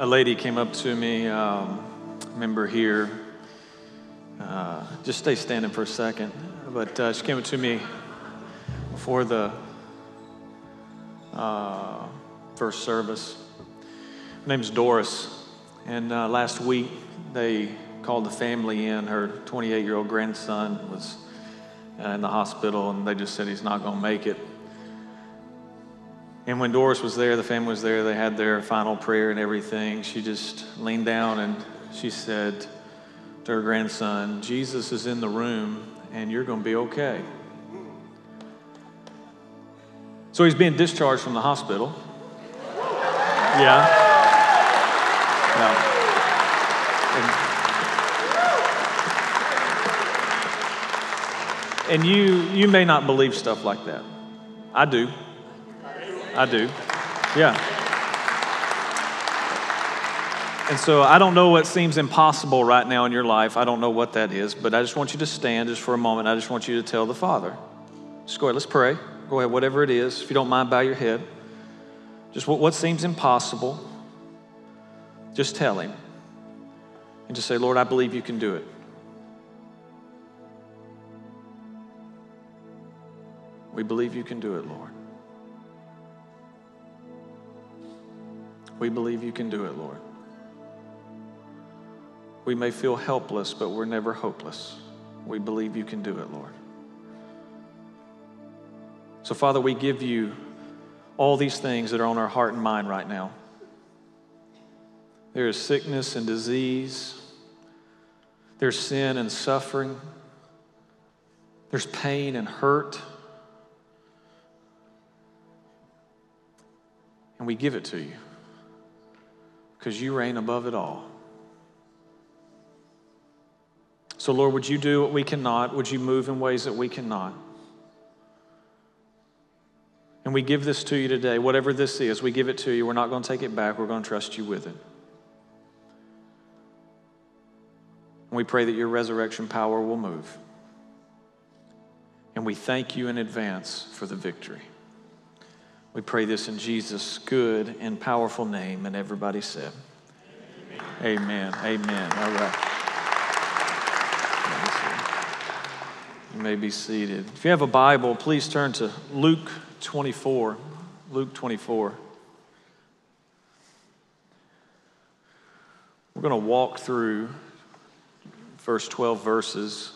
a lady came up to me, um, member here. Uh, just stay standing for a second. But uh, she came up to me before the uh, first service. Her name's Doris. And uh, last week, they called the family in. Her 28 year old grandson was uh, in the hospital, and they just said he's not going to make it. And when Doris was there, the family was there, they had their final prayer and everything. She just leaned down and she said to her grandson, Jesus is in the room and you're going to be okay. So he's being discharged from the hospital. Yeah. And, and you, you may not believe stuff like that. I do. I do. Yeah. And so I don't know what seems impossible right now in your life. I don't know what that is, but I just want you to stand just for a moment. I just want you to tell the Father. Just go ahead, let's pray. Go ahead, whatever it is. If you don't mind, bow your head. Just what, what seems impossible, just tell Him. And just say, Lord, I believe you can do it. We believe you can do it, Lord. We believe you can do it, Lord. We may feel helpless, but we're never hopeless. We believe you can do it, Lord. So, Father, we give you all these things that are on our heart and mind right now. There is sickness and disease, there's sin and suffering, there's pain and hurt. And we give it to you because you reign above it all. So, Lord, would you do what we cannot? Would you move in ways that we cannot? And we give this to you today. Whatever this is, we give it to you. We're not going to take it back. We're going to trust you with it. And we pray that your resurrection power will move. And we thank you in advance for the victory. We pray this in Jesus' good and powerful name. And everybody said, Amen. Amen. Amen. All right. You may be seated. If you have a Bible, please turn to Luke 24. Luke 24. We're going to walk through first 12 verses.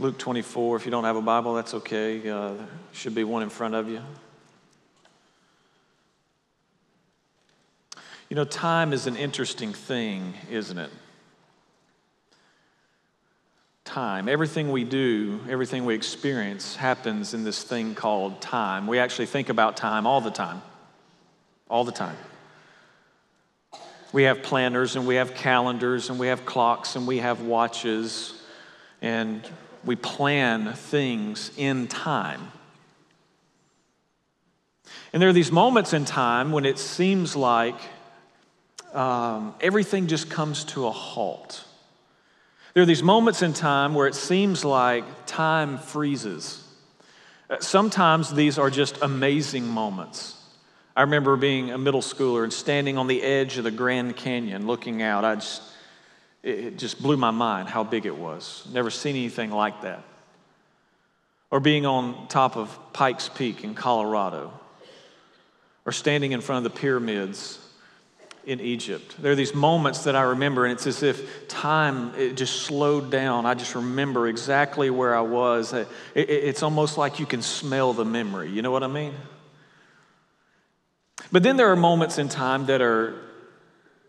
Luke 24. If you don't have a Bible, that's okay. Uh, should be one in front of you. You know, time is an interesting thing, isn't it? Time. Everything we do, everything we experience happens in this thing called time. We actually think about time all the time. All the time. We have planners and we have calendars and we have clocks and we have watches and we plan things in time. And there are these moments in time when it seems like um, everything just comes to a halt. There are these moments in time where it seems like time freezes. Uh, sometimes these are just amazing moments. I remember being a middle schooler and standing on the edge of the Grand Canyon looking out. I just, it just blew my mind how big it was. Never seen anything like that. Or being on top of Pikes Peak in Colorado. Or standing in front of the pyramids in Egypt. There are these moments that I remember, and it's as if time it just slowed down. I just remember exactly where I was. It, it, it's almost like you can smell the memory. You know what I mean? But then there are moments in time that are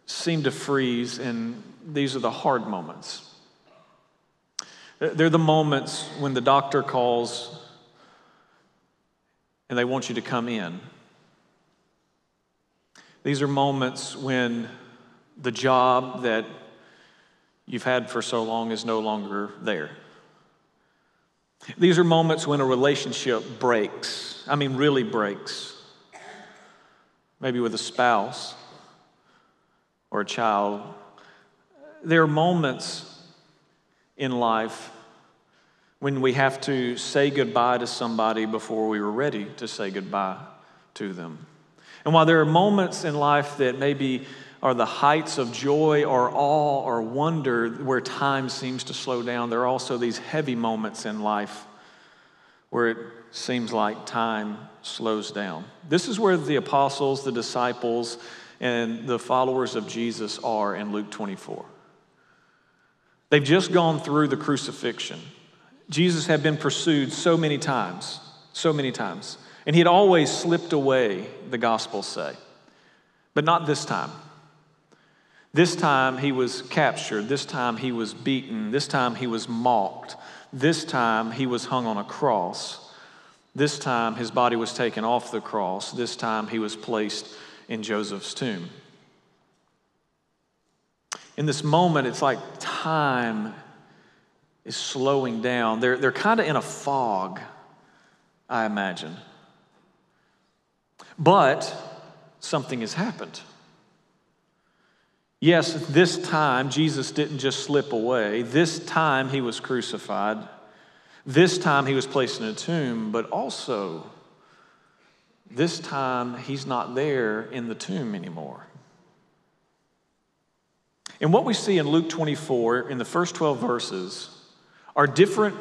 seem to freeze, and these are the hard moments. They're the moments when the doctor calls and they want you to come in. These are moments when the job that you've had for so long is no longer there. These are moments when a relationship breaks. I mean, really breaks. Maybe with a spouse or a child. There are moments in life when we have to say goodbye to somebody before we were ready to say goodbye to them. And while there are moments in life that maybe are the heights of joy or awe or wonder where time seems to slow down, there are also these heavy moments in life where it seems like time slows down. This is where the apostles, the disciples, and the followers of Jesus are in Luke 24. They've just gone through the crucifixion. Jesus had been pursued so many times, so many times. And he had always slipped away, the Gospels say. But not this time. This time he was captured. This time he was beaten. This time he was mocked. This time he was hung on a cross. This time his body was taken off the cross. This time he was placed in Joseph's tomb. In this moment, it's like time is slowing down. They're, they're kind of in a fog, I imagine. But something has happened. Yes, this time Jesus didn't just slip away. This time he was crucified. This time he was placed in a tomb, but also this time he's not there in the tomb anymore. And what we see in Luke 24 in the first 12 verses are different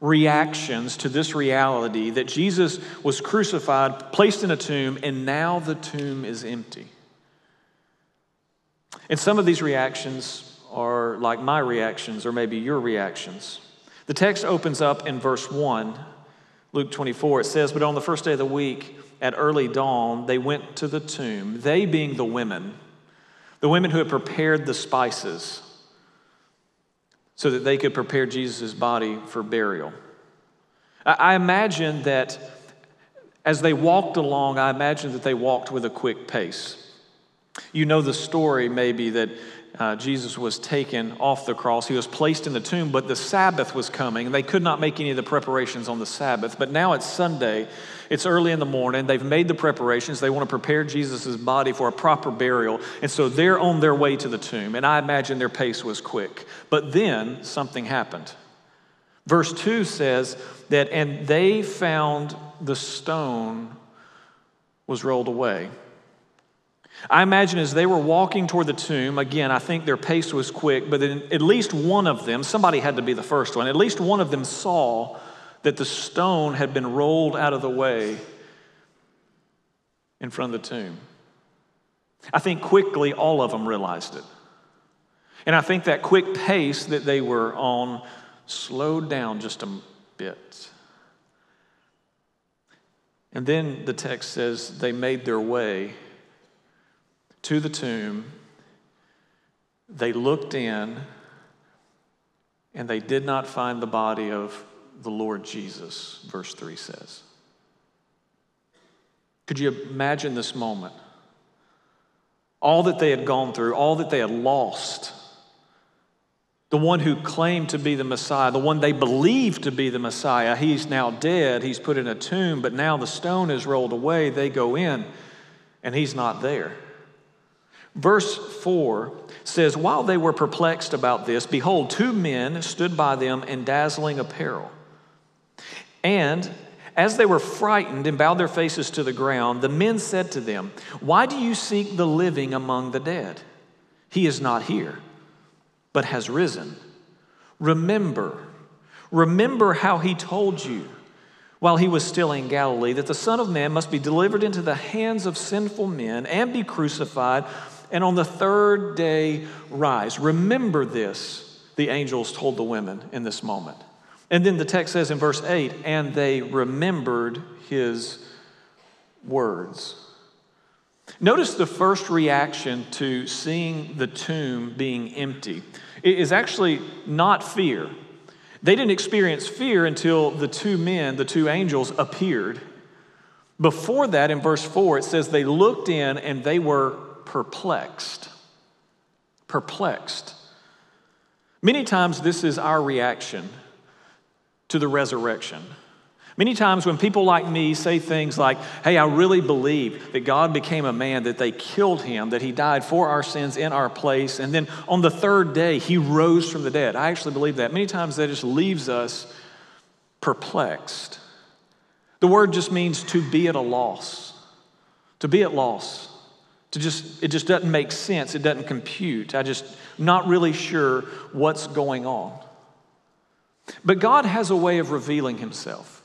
reactions to this reality that Jesus was crucified, placed in a tomb, and now the tomb is empty. And some of these reactions are like my reactions, or maybe your reactions. The text opens up in verse 1, Luke 24. It says, But on the first day of the week, at early dawn, they went to the tomb, they being the women, the women who had prepared the spices so that they could prepare Jesus' body for burial. I imagine that as they walked along, I imagine that they walked with a quick pace. You know the story, maybe, that uh, Jesus was taken off the cross. He was placed in the tomb, but the Sabbath was coming. They could not make any of the preparations on the Sabbath. But now it's Sunday. It's early in the morning. They've made the preparations. They want to prepare Jesus' body for a proper burial. And so they're on their way to the tomb. And I imagine their pace was quick. But then something happened. Verse 2 says that, and they found the stone was rolled away. I imagine as they were walking toward the tomb, again, I think their pace was quick, but at least one of them, somebody had to be the first one, at least one of them saw that the stone had been rolled out of the way in front of the tomb. I think quickly all of them realized it. And I think that quick pace that they were on slowed down just a bit. And then the text says they made their way to the tomb. They looked in and they did not find the body of the Lord Jesus, verse 3 says. Could you imagine this moment? All that they had gone through, all that they had lost. The one who claimed to be the Messiah, the one they believed to be the Messiah, he's now dead. He's put in a tomb, but now the stone is rolled away. They go in, and he's not there. Verse 4 says, While they were perplexed about this, behold, two men stood by them in dazzling apparel. And as they were frightened and bowed their faces to the ground, the men said to them, Why do you seek the living among the dead? He is not here, but has risen. Remember, remember how he told you while he was still in Galilee that the Son of Man must be delivered into the hands of sinful men and be crucified and on the third day rise. Remember this, the angels told the women in this moment. And then the text says in verse 8, and they remembered his words. Notice the first reaction to seeing the tomb being empty it is actually not fear. They didn't experience fear until the two men, the two angels, appeared. Before that, in verse 4, it says they looked in and they were perplexed. Perplexed. Many times, this is our reaction to the resurrection. Many times, when people like me say things like, Hey, I really believe that God became a man, that they killed him, that he died for our sins in our place, and then on the third day, he rose from the dead. I actually believe that. Many times, that just leaves us perplexed. The word just means to be at a loss, to be at loss To just, it just doesn't make sense. It doesn't compute. I just not really sure what's going on. But God has a way of revealing himself.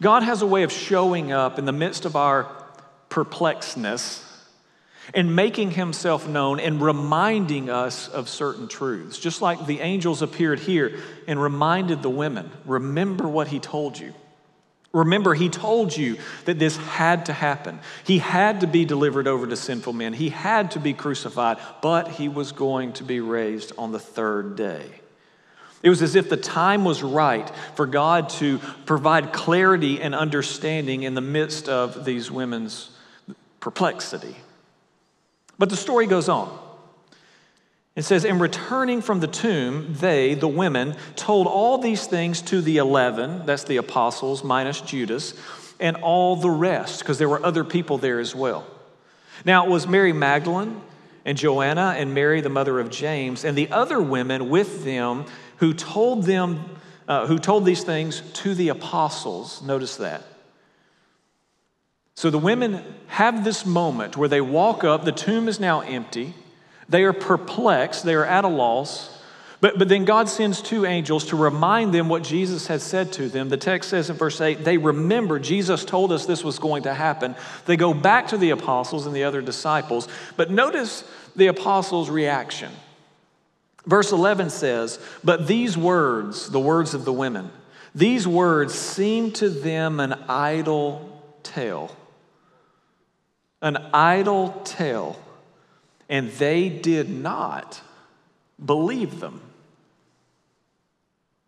God has a way of showing up in the midst of our perplexedness and making himself known and reminding us of certain truths. Just like the angels appeared here and reminded the women, remember what he told you. Remember, he told you that this had to happen. He had to be delivered over to sinful men. He had to be crucified, but he was going to be raised on the third day. It was as if the time was right for God to provide clarity and understanding in the midst of these women's perplexity. But the story goes on. It says, In returning from the tomb, they, the women, told all these things to the eleven, that's the apostles minus Judas, and all the rest, because there were other people there as well. Now it was Mary Magdalene and Joanna and Mary, the mother of James, and the other women with them who told them, uh, who told these things to the apostles. Notice that. So the women have this moment where they walk up, the tomb is now empty, they are perplexed, they are at a loss. But, but then God sends two angels to remind them what Jesus had said to them. The text says in verse 8, they remember Jesus told us this was going to happen. They go back to the apostles and the other disciples. But notice the apostles' reaction. Verse 11 says, But these words, the words of the women, these words seemed to them an idle tale an idle tale, and they did not believe them.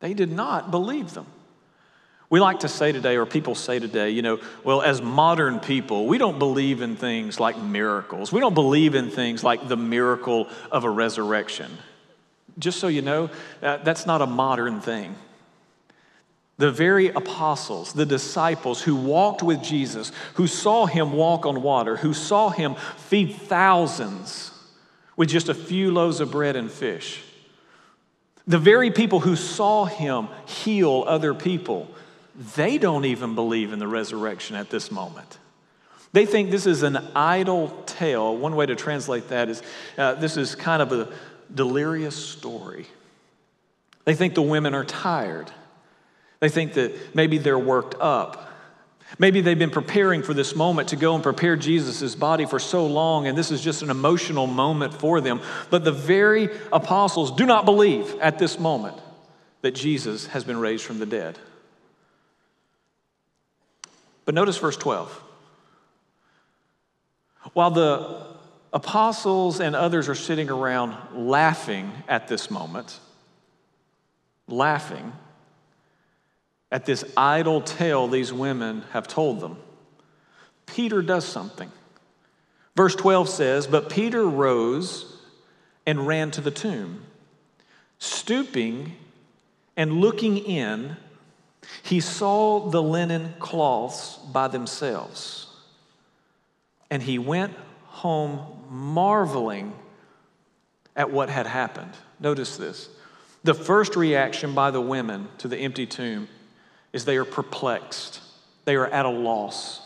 They did not believe them. We like to say today, or people say today, you know, well, as modern people, we don't believe in things like miracles. We don't believe in things like the miracle of a resurrection. Just so you know, uh, that's not a modern thing. The very apostles, the disciples who walked with Jesus, who saw him walk on water, who saw him feed thousands with just a few loaves of bread and fish. The very people who saw him heal other people, they don't even believe in the resurrection at this moment. They think this is an idle tale. One way to translate that is uh, this is kind of a delirious story. They think the women are tired. They think that maybe they're worked up. Maybe they've been preparing for this moment to go and prepare Jesus' body for so long, and this is just an emotional moment for them. But the very apostles do not believe at this moment that Jesus has been raised from the dead. But notice verse 12. While the apostles and others are sitting around laughing at this moment, laughing, at this idle tale these women have told them. Peter does something. Verse 12 says, But Peter rose and ran to the tomb. Stooping and looking in, he saw the linen cloths by themselves. And he went home marveling at what had happened. Notice this. The first reaction by the women to the empty tomb is they are perplexed. They are at a loss.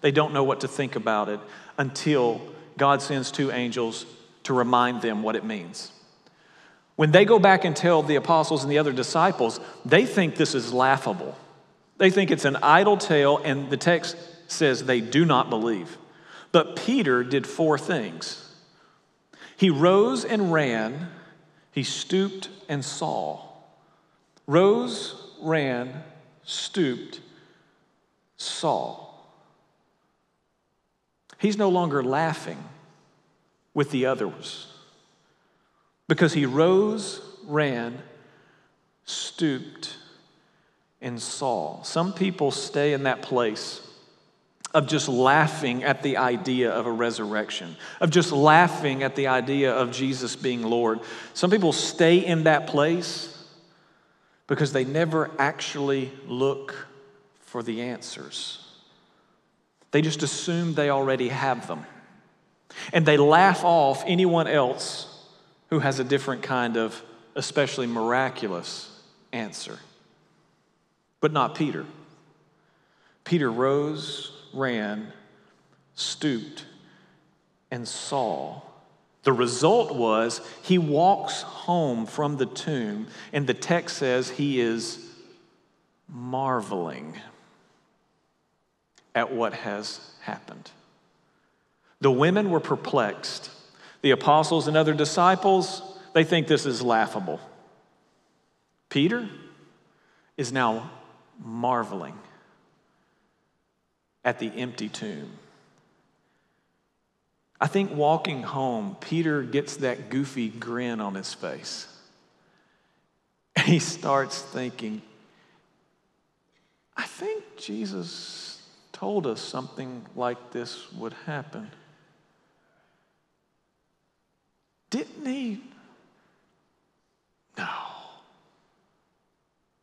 They don't know what to think about it until God sends two angels to remind them what it means. When they go back and tell the apostles and the other disciples, they think this is laughable. They think it's an idle tale, and the text says they do not believe. But Peter did four things he rose and ran, he stooped and saw. Rose, ran, stooped, saw. He's no longer laughing with the others because he rose, ran, stooped, and saw. Some people stay in that place of just laughing at the idea of a resurrection, of just laughing at the idea of Jesus being Lord. Some people stay in that place because they never actually look for the answers. They just assume they already have them. And they laugh off anyone else who has a different kind of, especially miraculous, answer. But not Peter. Peter rose, ran, stooped, and saw. The result was he walks home from the tomb, and the text says he is marveling at what has happened. The women were perplexed. The apostles and other disciples, they think this is laughable. Peter is now marveling at the empty tomb. I think walking home, Peter gets that goofy grin on his face. And he starts thinking, I think Jesus told us something like this would happen. Didn't he? No.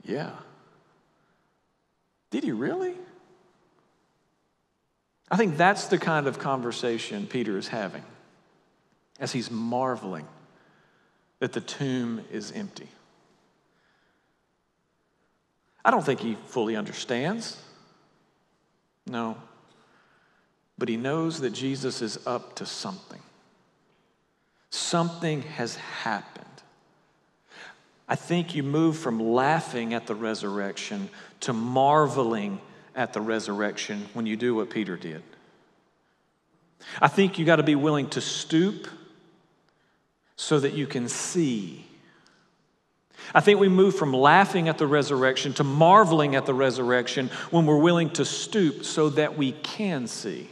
Yeah. Did he really? I think that's the kind of conversation Peter is having as he's marveling that the tomb is empty. I don't think he fully understands. No. But he knows that Jesus is up to something. Something has happened. I think you move from laughing at the resurrection to marveling at the resurrection when you do what Peter did. I think you got to be willing to stoop so that you can see. I think we move from laughing at the resurrection to marveling at the resurrection when we're willing to stoop so that we can see.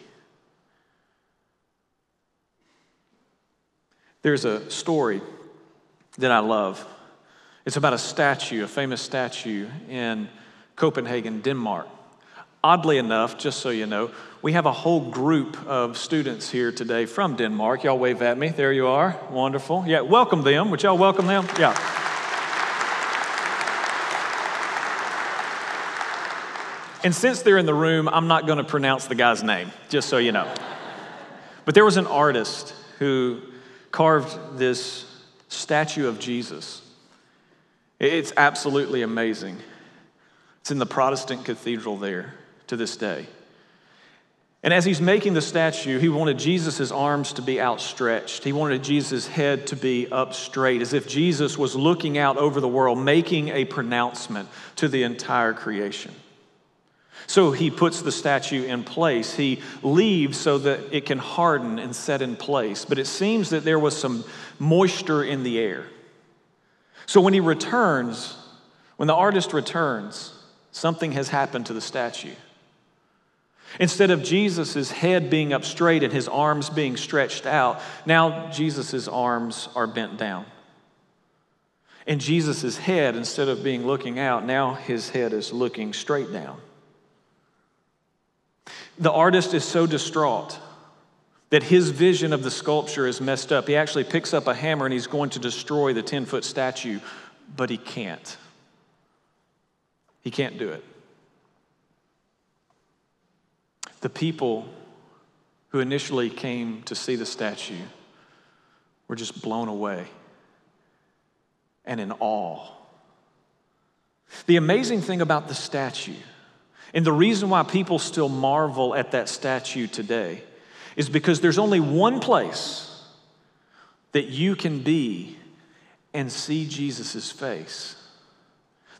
There's a story that I love. It's about a statue, a famous statue in Copenhagen, Denmark. Oddly enough, just so you know, we have a whole group of students here today from Denmark. Y'all wave at me. There you are. Wonderful. Yeah, welcome them. Would y'all welcome them? Yeah. And since they're in the room, I'm not going to pronounce the guy's name, just so you know. But there was an artist who carved this statue of Jesus. It's absolutely amazing. It's in the Protestant cathedral there to this day. And as he's making the statue, he wanted Jesus' arms to be outstretched. He wanted Jesus' head to be up straight, as if Jesus was looking out over the world, making a pronouncement to the entire creation. So he puts the statue in place. He leaves so that it can harden and set in place. But it seems that there was some moisture in the air. So when he returns, when the artist returns, something has happened to the statue. Instead of Jesus' head being up straight and his arms being stretched out, now Jesus' arms are bent down. And Jesus' head, instead of being looking out, now his head is looking straight down. The artist is so distraught that his vision of the sculpture is messed up. He actually picks up a hammer and he's going to destroy the 10 foot statue, but he can't. He can't do it. The people who initially came to see the statue were just blown away and in awe. The amazing thing about the statue, and the reason why people still marvel at that statue today, is because there's only one place that you can be and see Jesus' face.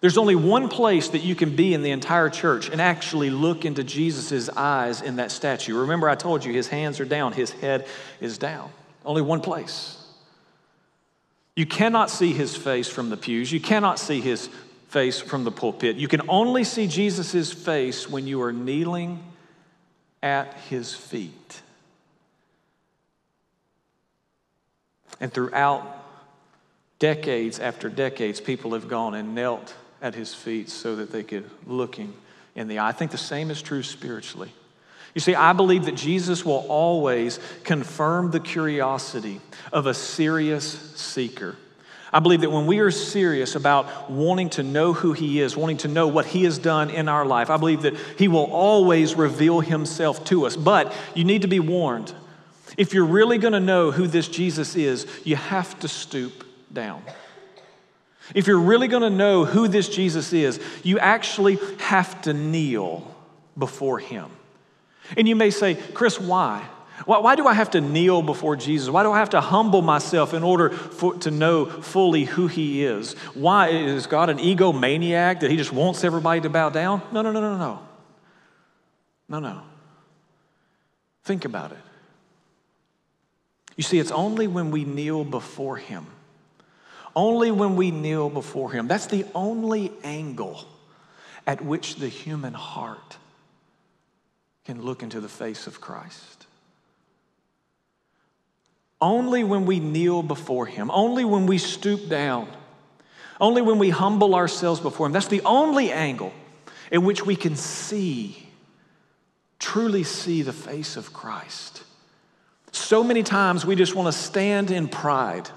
There's only one place that you can be in the entire church and actually look into Jesus' eyes in that statue. Remember, I told you his hands are down, his head is down. Only one place. You cannot see his face from the pews, you cannot see his face from the pulpit. You can only see Jesus' face when you are kneeling at his feet. And throughout decades after decades, people have gone and knelt at his feet so that they could look him in the eye. I think the same is true spiritually. You see, I believe that Jesus will always confirm the curiosity of a serious seeker. I believe that when we are serious about wanting to know who He is, wanting to know what He has done in our life, I believe that He will always reveal Himself to us. But you need to be warned. If you're really going to know who this Jesus is, you have to stoop down. If you're really going to know who this Jesus is, you actually have to kneel before him. And you may say, Chris, why? Why, why, do I have to kneel before Jesus? Why do I have to humble myself in order for, to know fully who He is? Why is God an egomaniac that He just wants everybody to bow down? No, no, no, no, no. No, no. Think about it. You see, it's only when we kneel before Him, only when we kneel before Him, that's the only angle at which the human heart can look into the face of Christ. Only when we kneel before Him, only when we stoop down, only when we humble ourselves before Him, that's the only angle in which we can see, truly see the face of Christ. So many times we just want to stand in pride.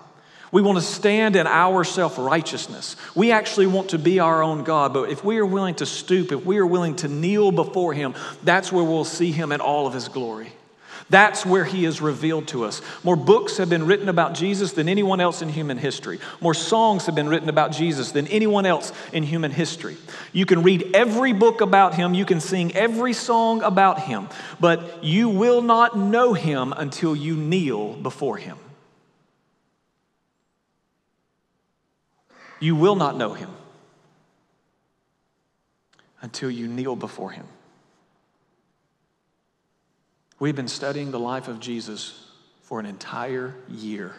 We want to stand in our self righteousness. We actually want to be our own God, but if we are willing to stoop, if we are willing to kneel before Him, that's where we'll see Him in all of His glory. That's where he is revealed to us. More books have been written about Jesus than anyone else in human history. More songs have been written about Jesus than anyone else in human history. You can read every book about him, you can sing every song about him, but you will not know him until you kneel before him. You will not know him until you kneel before him. We've been studying the life of Jesus for an entire year.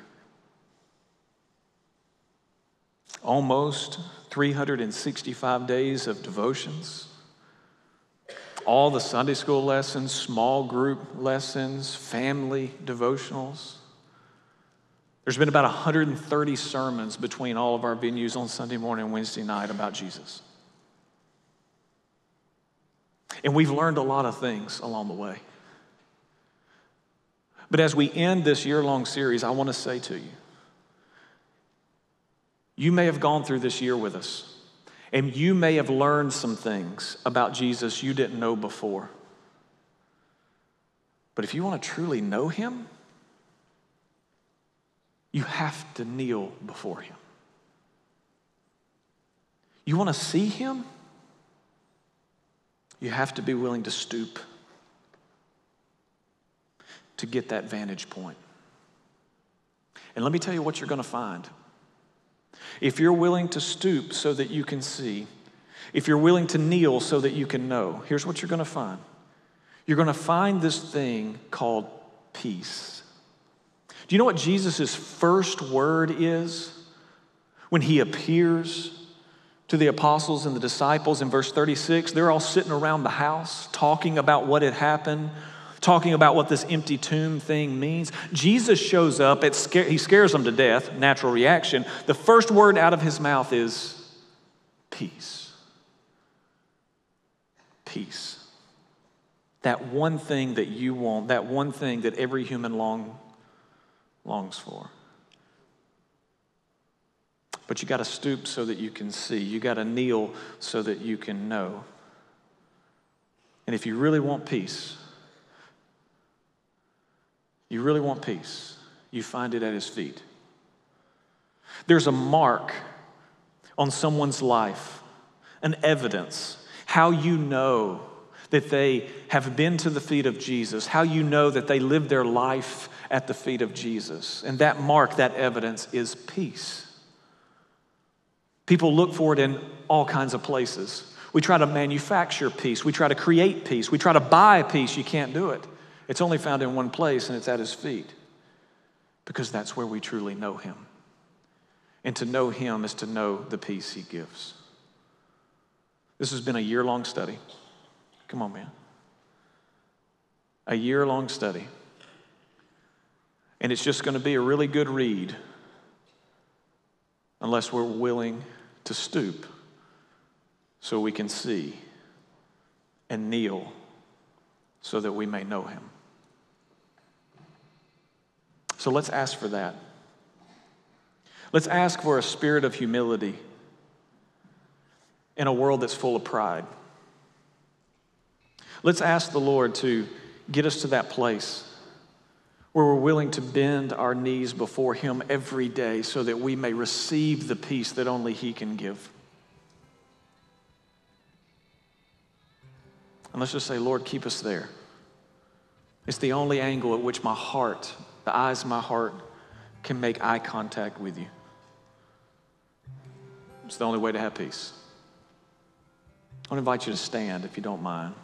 Almost 365 days of devotions, all the Sunday school lessons, small group lessons, family devotionals. There's been about 130 sermons between all of our venues on Sunday morning and Wednesday night about Jesus. And we've learned a lot of things along the way. But as we end this year long series, I want to say to you you may have gone through this year with us, and you may have learned some things about Jesus you didn't know before. But if you want to truly know him, you have to kneel before him. You want to see him? You have to be willing to stoop to get that vantage point. And let me tell you what you're going to find. If you're willing to stoop so that you can see, if you're willing to kneel so that you can know, here's what you're going to find. You're going to find this thing called peace. Do you know what Jesus' first word is when he appears to the apostles and the disciples in verse 36? They're all sitting around the house talking about what had happened, talking about what this empty tomb thing means. Jesus shows up, sca- he scares them to death, natural reaction. The first word out of his mouth is peace. Peace. That one thing that you want, that one thing that every human long, longs for. But you got to stoop so that you can see. You got to kneel so that you can know. And if you really want peace, you really want peace, you find it at his feet. There's a mark on someone's life, an evidence, how you know that they have been to the feet of Jesus, how you know that they live their life at the feet of Jesus. And that mark, that evidence is peace. People look for it in all kinds of places. We try to manufacture peace. We try to create peace. We try to buy peace. You can't do it. It's only found in one place, and it's at his feet, because that's where we truly know him. And to know him is to know the peace he gives. This has been a year long study. Come on, man. A year long study. And it's just going to be a really good read unless we're willing to stoop so we can see and kneel so that we may know him. So let's ask for that. Let's ask for a spirit of humility in a world that's full of pride. Let's ask the Lord to get us to that place where we're willing to bend our knees before Him every day so that we may receive the peace that only He can give. And let's just say, Lord, keep us there. It's the only angle at which my heart, the eyes of my heart, can make eye contact with you. It's the only way to have peace. I want to invite you to stand if you don't mind.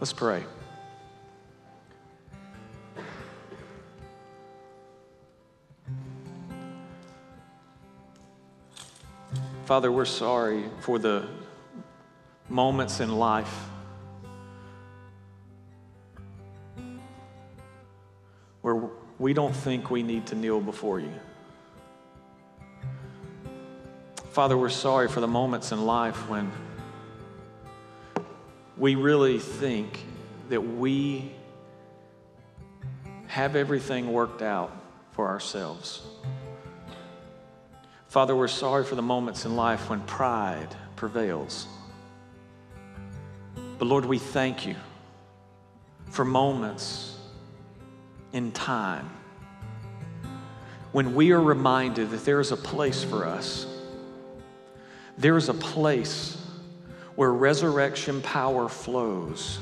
Let's pray. Father, we're sorry for the moments in life where we don't think we need to kneel before you. Father, we're sorry for the moments in life when we really think that we have everything worked out for ourselves. Father, we're sorry for the moments in life when pride prevails. But Lord, we thank you for moments in time when we are reminded that there is a place for us. There is a place where resurrection power flows.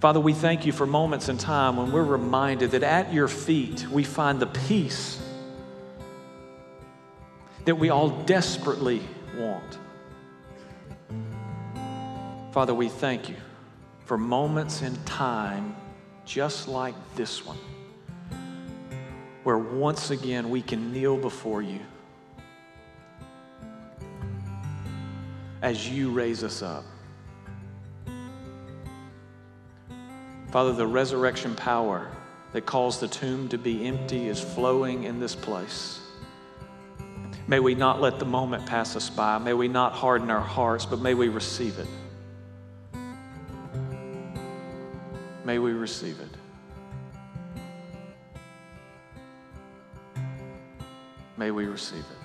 Father, we thank you for moments in time when we're reminded that at your feet we find the peace that we all desperately want. Father, we thank you for moments in time just like this one, where once again we can kneel before you as you raise us up. Father, the resurrection power that caused the tomb to be empty is flowing in this place. May we not let the moment pass us by. May we not harden our hearts, but may we receive it. May we receive it. May we receive it.